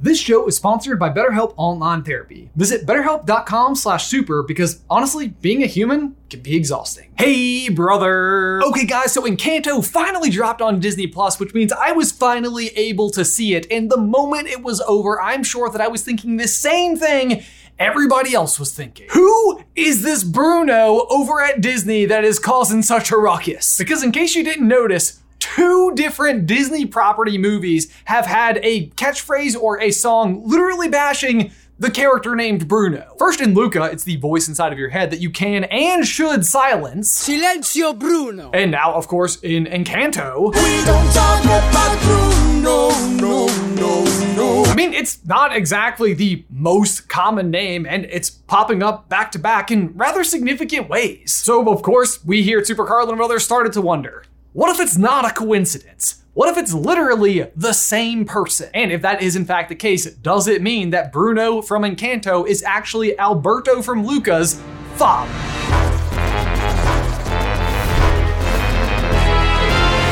This show is sponsored by BetterHelp Online Therapy. Visit betterhelp.com slash super because honestly, being a human can be exhausting. Hey, brother! Okay, guys, so Encanto finally dropped on Disney Plus, which means I was finally able to see it. And the moment it was over, I'm sure that I was thinking the same thing everybody else was thinking. Who is this Bruno over at Disney that is causing such a ruckus? Because in case you didn't notice, two different Disney property movies have had a catchphrase or a song literally bashing the character named Bruno. First in Luca, it's the voice inside of your head that you can and should silence. Silenzio Bruno. And now, of course, in Encanto. We don't talk about Bruno, no, no, no. I mean, it's not exactly the most common name, and it's popping up back to back in rather significant ways. So, of course, we here at Super Carlin Brothers started to wonder what if it's not a coincidence? What if it's literally the same person? And if that is in fact the case, does it mean that Bruno from Encanto is actually Alberto from Luca's father?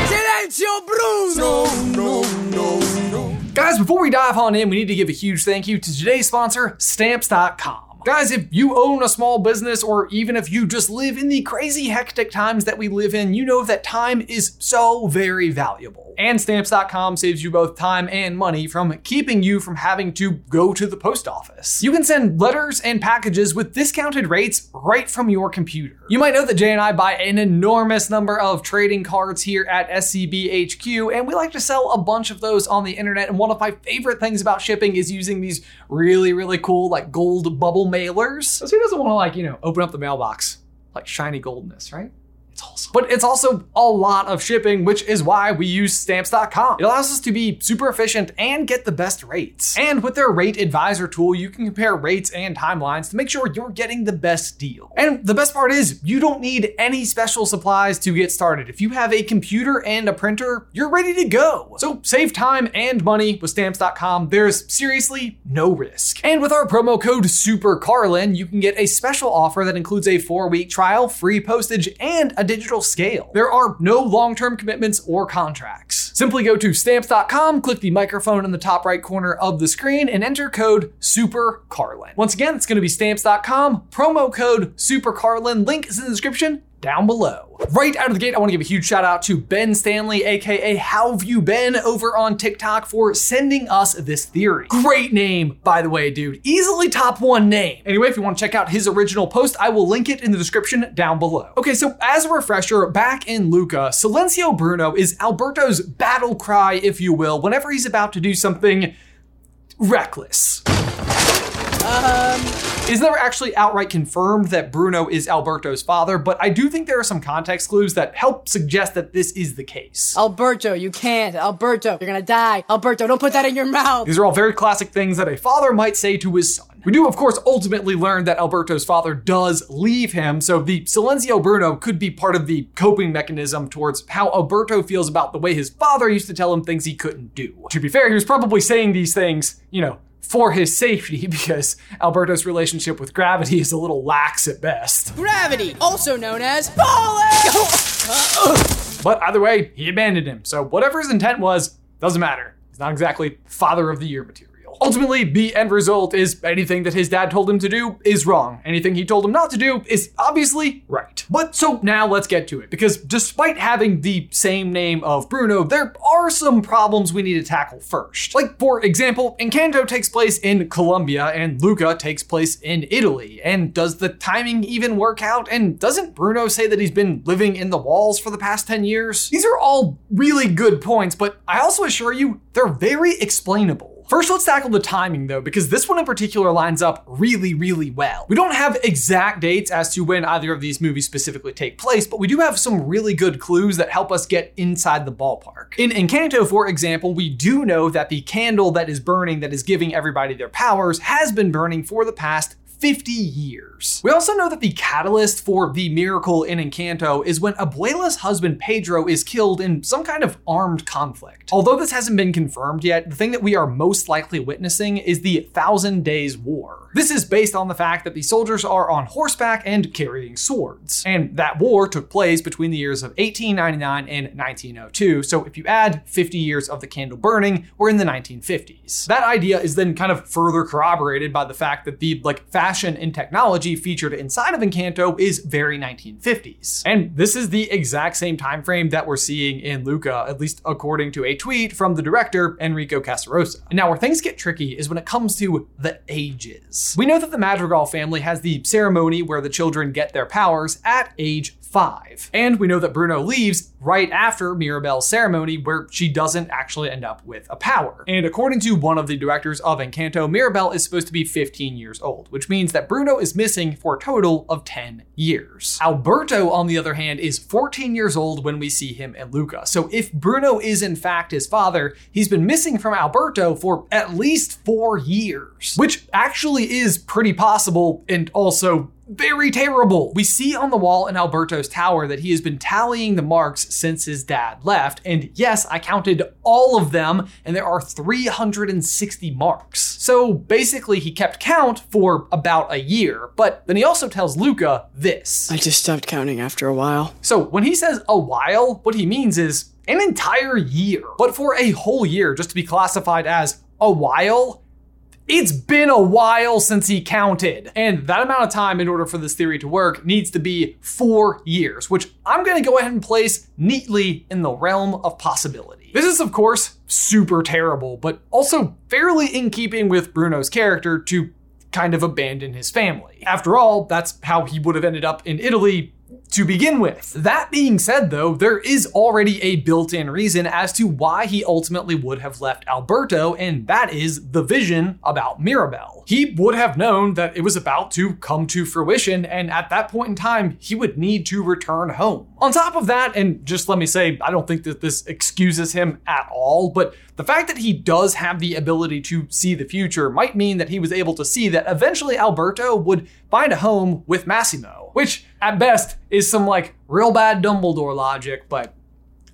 Silenzio Bruno. No, no, no. Guys, before we dive on in, we need to give a huge thank you to today's sponsor, Stamps.com. Guys, if you own a small business or even if you just live in the crazy hectic times that we live in, you know that time is so very valuable. And stamps.com saves you both time and money from keeping you from having to go to the post office. You can send letters and packages with discounted rates right from your computer. You might know that Jay and I buy an enormous number of trading cards here at SCB HQ, and we like to sell a bunch of those on the internet. And one of my favorite things about shipping is using these really, really cool, like gold bubble mailers. So who doesn't want to, like, you know, open up the mailbox like shiny goldness, right? It's. But it's also a lot of shipping, which is why we use stamps.com. It allows us to be super efficient and get the best rates. And with their rate advisor tool, you can compare rates and timelines to make sure you're getting the best deal. And the best part is, you don't need any special supplies to get started. If you have a computer and a printer, you're ready to go. So save time and money with stamps.com. There's seriously no risk. And with our promo code SUPERCARLIN, you can get a special offer that includes a four week trial, free postage, and a digital scale. There are no long term commitments or contracts. Simply go to stamps.com, click the microphone in the top right corner of the screen, and enter code SUPERCARLIN. Once again, it's going to be stamps.com, promo code SUPERCARLIN. Link is in the description down below. Right out of the gate, I want to give a huge shout out to Ben Stanley, aka How've You Been, over on TikTok for sending us this theory. Great name, by the way, dude. Easily top one name. Anyway, if you want to check out his original post, I will link it in the description down below. Okay, so as a refresher, back in Luca, Silenzio Bruno is Alberto's battle cry, if you will, whenever he's about to do something reckless. Um, It's never actually outright confirmed that Bruno is Alberto's father, but I do think there are some context clues that help suggest that this is the case. Alberto, you can't. Alberto, you're gonna die. Alberto, don't put that in your mouth. These are all very classic things that a father might say to his son. We do, of course, ultimately learn that Alberto's father does leave him, so the Silenzio Bruno could be part of the coping mechanism towards how Alberto feels about the way his father used to tell him things he couldn't do. To be fair, he was probably saying these things, you know, for his safety because Alberto's relationship with gravity is a little lax at best. Gravity, also known as falling. But either way, he abandoned him. So whatever his intent was, doesn't matter. He's not exactly father of the year material. Ultimately, the end result is anything that his dad told him to do is wrong. Anything he told him not to do is obviously right. But so now let's get to it because despite having the same name of Bruno, there are some problems we need to tackle first. Like, for example, Encanto takes place in Colombia and Luca takes place in Italy. And does the timing even work out? And doesn't Bruno say that he's been living in the walls for the past 10 years? These are all really good points, but I also assure you, they're very explainable. First, let's tackle the timing though, because this one in particular lines up really, really well. We don't have exact dates as to when either of these movies specifically take place, but we do have some really good clues that help us get inside the ballpark. In Encanto, for example, we do know that the candle that is burning, that is giving everybody their powers, has been burning for the past 50 years. We also know that the catalyst for the miracle in Encanto is when Abuela's husband Pedro is killed in some kind of armed conflict. Although this hasn't been confirmed yet, the thing that we are most likely witnessing is the Thousand Days War. This is based on the fact that the soldiers are on horseback and carrying swords. And that war took place between the years of 1899 and 1902. So if you add 50 years of the candle burning, we're in the 1950s. That idea is then kind of further corroborated by the fact that the like fashion and technology featured inside of Encanto is very 1950s. And this is the exact same time frame that we're seeing in Luca, at least according to a tweet from the director Enrico Casarosa. And now where things get tricky is when it comes to the ages. We know that the Madrigal family has the ceremony where the children get their powers at age five. And we know that Bruno leaves right after Mirabel's ceremony, where she doesn't actually end up with a power. And according to one of the directors of Encanto, Mirabel is supposed to be 15 years old, which means that Bruno is missing for a total of 10 years. Alberto, on the other hand, is 14 years old when we see him in Luca. So if Bruno is in fact his father, he's been missing from Alberto for at least four years, which actually is pretty possible and also very terrible. We see on the wall in Alberto's tower that he has been tallying the marks since his dad left. And yes, I counted all of them, and there are 360 marks. So basically, he kept count for about a year. But then he also tells Luca this. I just stopped counting after a while. So when he says a while, what he means is an entire year. But for a whole year, just to be classified as a while, it's been a while since he counted. And that amount of time, in order for this theory to work, needs to be four years, which I'm gonna go ahead and place neatly in the realm of possibility. This is, of course, super terrible, but also fairly in keeping with Bruno's character to kind of abandon his family. After all, that's how he would have ended up in Italy to begin with. That being said, though, there is already a built in reason as to why he ultimately would have left Alberto, and that is the vision about Mirabel. He would have known that it was about to come to fruition, and at that point in time, he would need to return home. On top of that, and just let me say, I don't think that this excuses him at all, but the fact that he does have the ability to see the future might mean that he was able to see that eventually Alberto would find a home with Massimo, which at best is some like real bad Dumbledore logic, but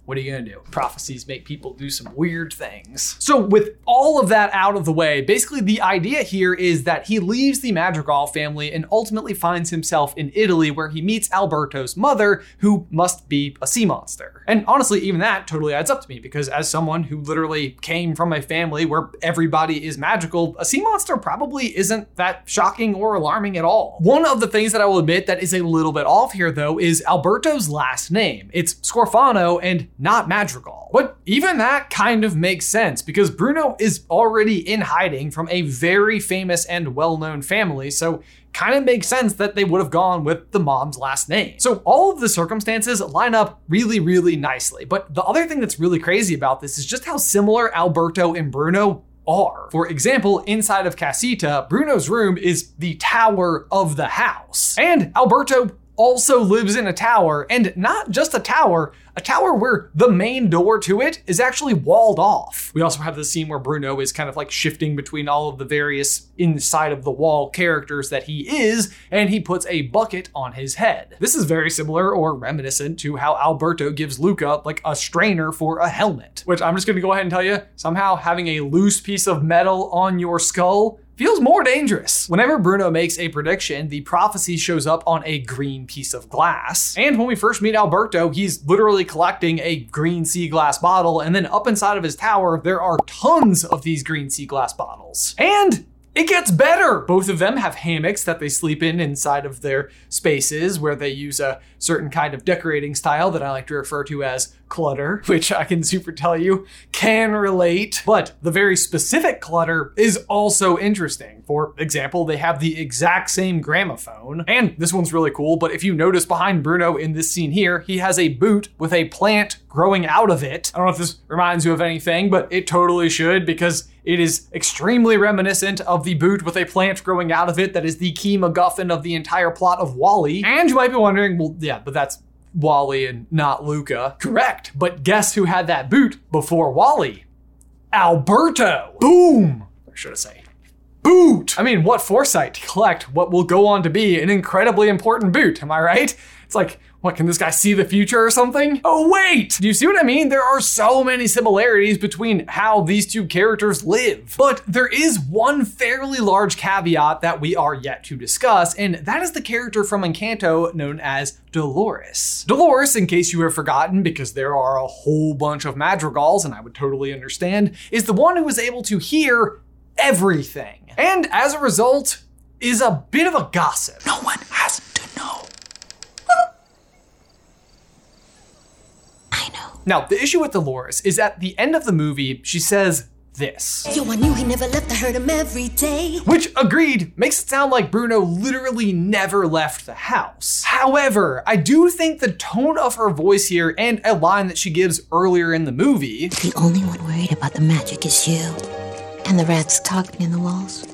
what are you gonna do? Prophecies make people do some weird things. So, with all of that out of the way, basically the idea here is that he leaves the Madrigal family and ultimately finds himself in Italy where he meets Alberto's mother, who must be a sea monster. And honestly, even that totally adds up to me because as someone who literally came from a family where everybody is magical, a sea monster probably isn't that shocking or alarming at all. One of the things that I will admit that is a little bit off here though is Alberto's last name. It's Scorfano and not Madrigal. But even that kind of makes sense because Bruno is already in hiding from a very famous and well known family, so kind of makes sense that they would have gone with the mom's last name. So all of the circumstances line up really, really nicely. But the other thing that's really crazy about this is just how similar Alberto and Bruno are. For example, inside of Casita, Bruno's room is the tower of the house. And Alberto also lives in a tower, and not just a tower, a tower where the main door to it is actually walled off. We also have the scene where Bruno is kind of like shifting between all of the various inside of the wall characters that he is, and he puts a bucket on his head. This is very similar or reminiscent to how Alberto gives Luca like a strainer for a helmet, which I'm just gonna go ahead and tell you somehow having a loose piece of metal on your skull feels more dangerous. Whenever Bruno makes a prediction, the prophecy shows up on a green piece of glass. And when we first meet Alberto, he's literally collecting a green sea glass bottle, and then up inside of his tower, there are tons of these green sea glass bottles. And it gets better. Both of them have hammocks that they sleep in inside of their spaces where they use a certain kind of decorating style that I like to refer to as clutter, which I can super tell you can relate. But the very specific clutter is also interesting. For example, they have the exact same gramophone. And this one's really cool, but if you notice behind Bruno in this scene here, he has a boot with a plant growing out of it. I don't know if this reminds you of anything, but it totally should because it is extremely reminiscent of the boot with a plant growing out of it that is the key MacGuffin of the entire plot of WALL-E. And you might be wondering, well, yeah, but that's WALL-E and not Luca. Correct. But guess who had that boot before WALL-E? Alberto. Boom. Or should I say, boot. boot. I mean, what foresight to collect what will go on to be an incredibly important boot, am I right? It's like, what, can this guy see the future or something? Oh, wait! Do you see what I mean? There are so many similarities between how these two characters live. But there is one fairly large caveat that we are yet to discuss, and that is the character from Encanto known as Dolores. Dolores, in case you have forgotten, because there are a whole bunch of madrigals, and I would totally understand, is the one who is able to hear everything. And as a result, is a bit of a gossip. No one has to know. I know. Now, the issue with Dolores is at the end of the movie, she says this. Yo, I knew he never left. I heard him every day. Which, agreed, makes it sound like Bruno literally never left the house. However, I do think the tone of her voice here and a line that she gives earlier in the movie The only one worried about the magic is you. And the rats talking in the walls.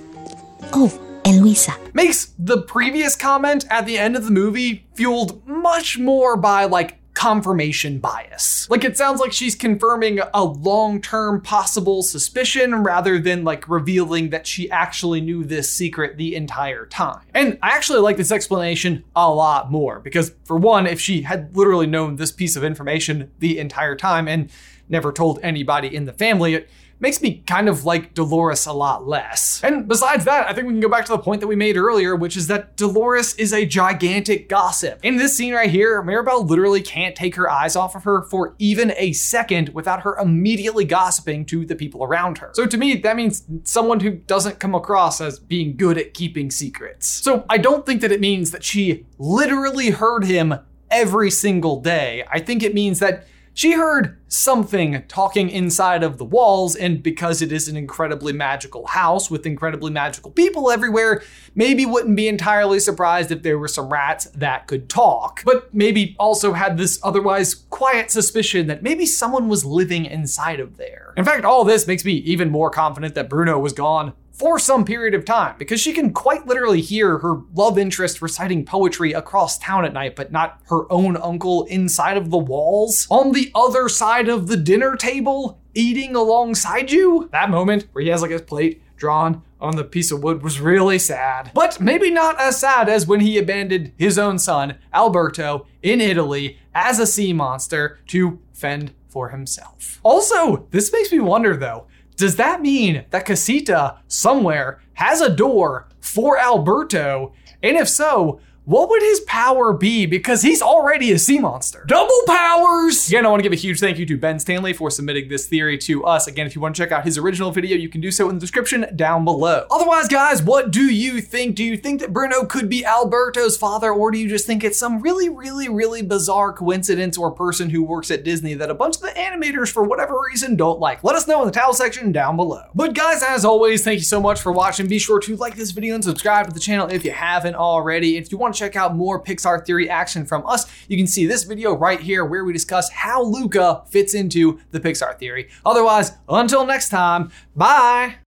Oh, and Luisa. makes the previous comment at the end of the movie fueled much more by like confirmation bias. Like it sounds like she's confirming a long-term possible suspicion rather than like revealing that she actually knew this secret the entire time. And I actually like this explanation a lot more because for one, if she had literally known this piece of information the entire time and never told anybody in the family, it makes me kind of like Dolores a lot less. And besides that, I think we can go back to the point that we made earlier, which is that Dolores is a gigantic gossip. In this scene right here, Mirabel literally can't take her eyes off of her for even a second without her immediately gossiping to the people around her. So to me, that means someone who doesn't come across as being good at keeping secrets. So I don't think that it means that she literally heard him every single day. I think it means that she heard something talking inside of the walls, and because it is an incredibly magical house with incredibly magical people everywhere, maybe wouldn't be entirely surprised if there were some rats that could talk. But maybe also had this otherwise quiet suspicion that maybe someone was living inside of there. In fact, all this makes me even more confident that Bruno was gone for some period of time because she can quite literally hear her love interest reciting poetry across town at night, but not her own uncle inside of the walls. On the other side of the dinner table, eating alongside you. That moment where he has like his plate drawn on the piece of wood was really sad. But maybe not as sad as when he abandoned his own son, Alberto, in Italy as a sea monster to fend for himself. Also, this makes me wonder though, does that mean that Casita somewhere has a door for Alberto? And if so, what would his power be? Because he's already a sea monster. Double powers! Again, I want to give a huge thank you to Ben Stanley for submitting this theory to us. Again, if you want to check out his original video, you can do so in the description down below. Otherwise, guys, what do you think? Do you think that Bruno could be Alberto's father, or do you just think it's some really, really, really bizarre coincidence or person who works at Disney that a bunch of the animators, for whatever reason, don't like? Let us know in the towel section down below. But guys, as always, thank you so much for watching. Be sure to like this video and subscribe to the channel if you haven't already. If you want to check out more Pixar theory action from us, you can see this video right here where we discuss how Luca fits into the Pixar theory. Otherwise, until next time, bye.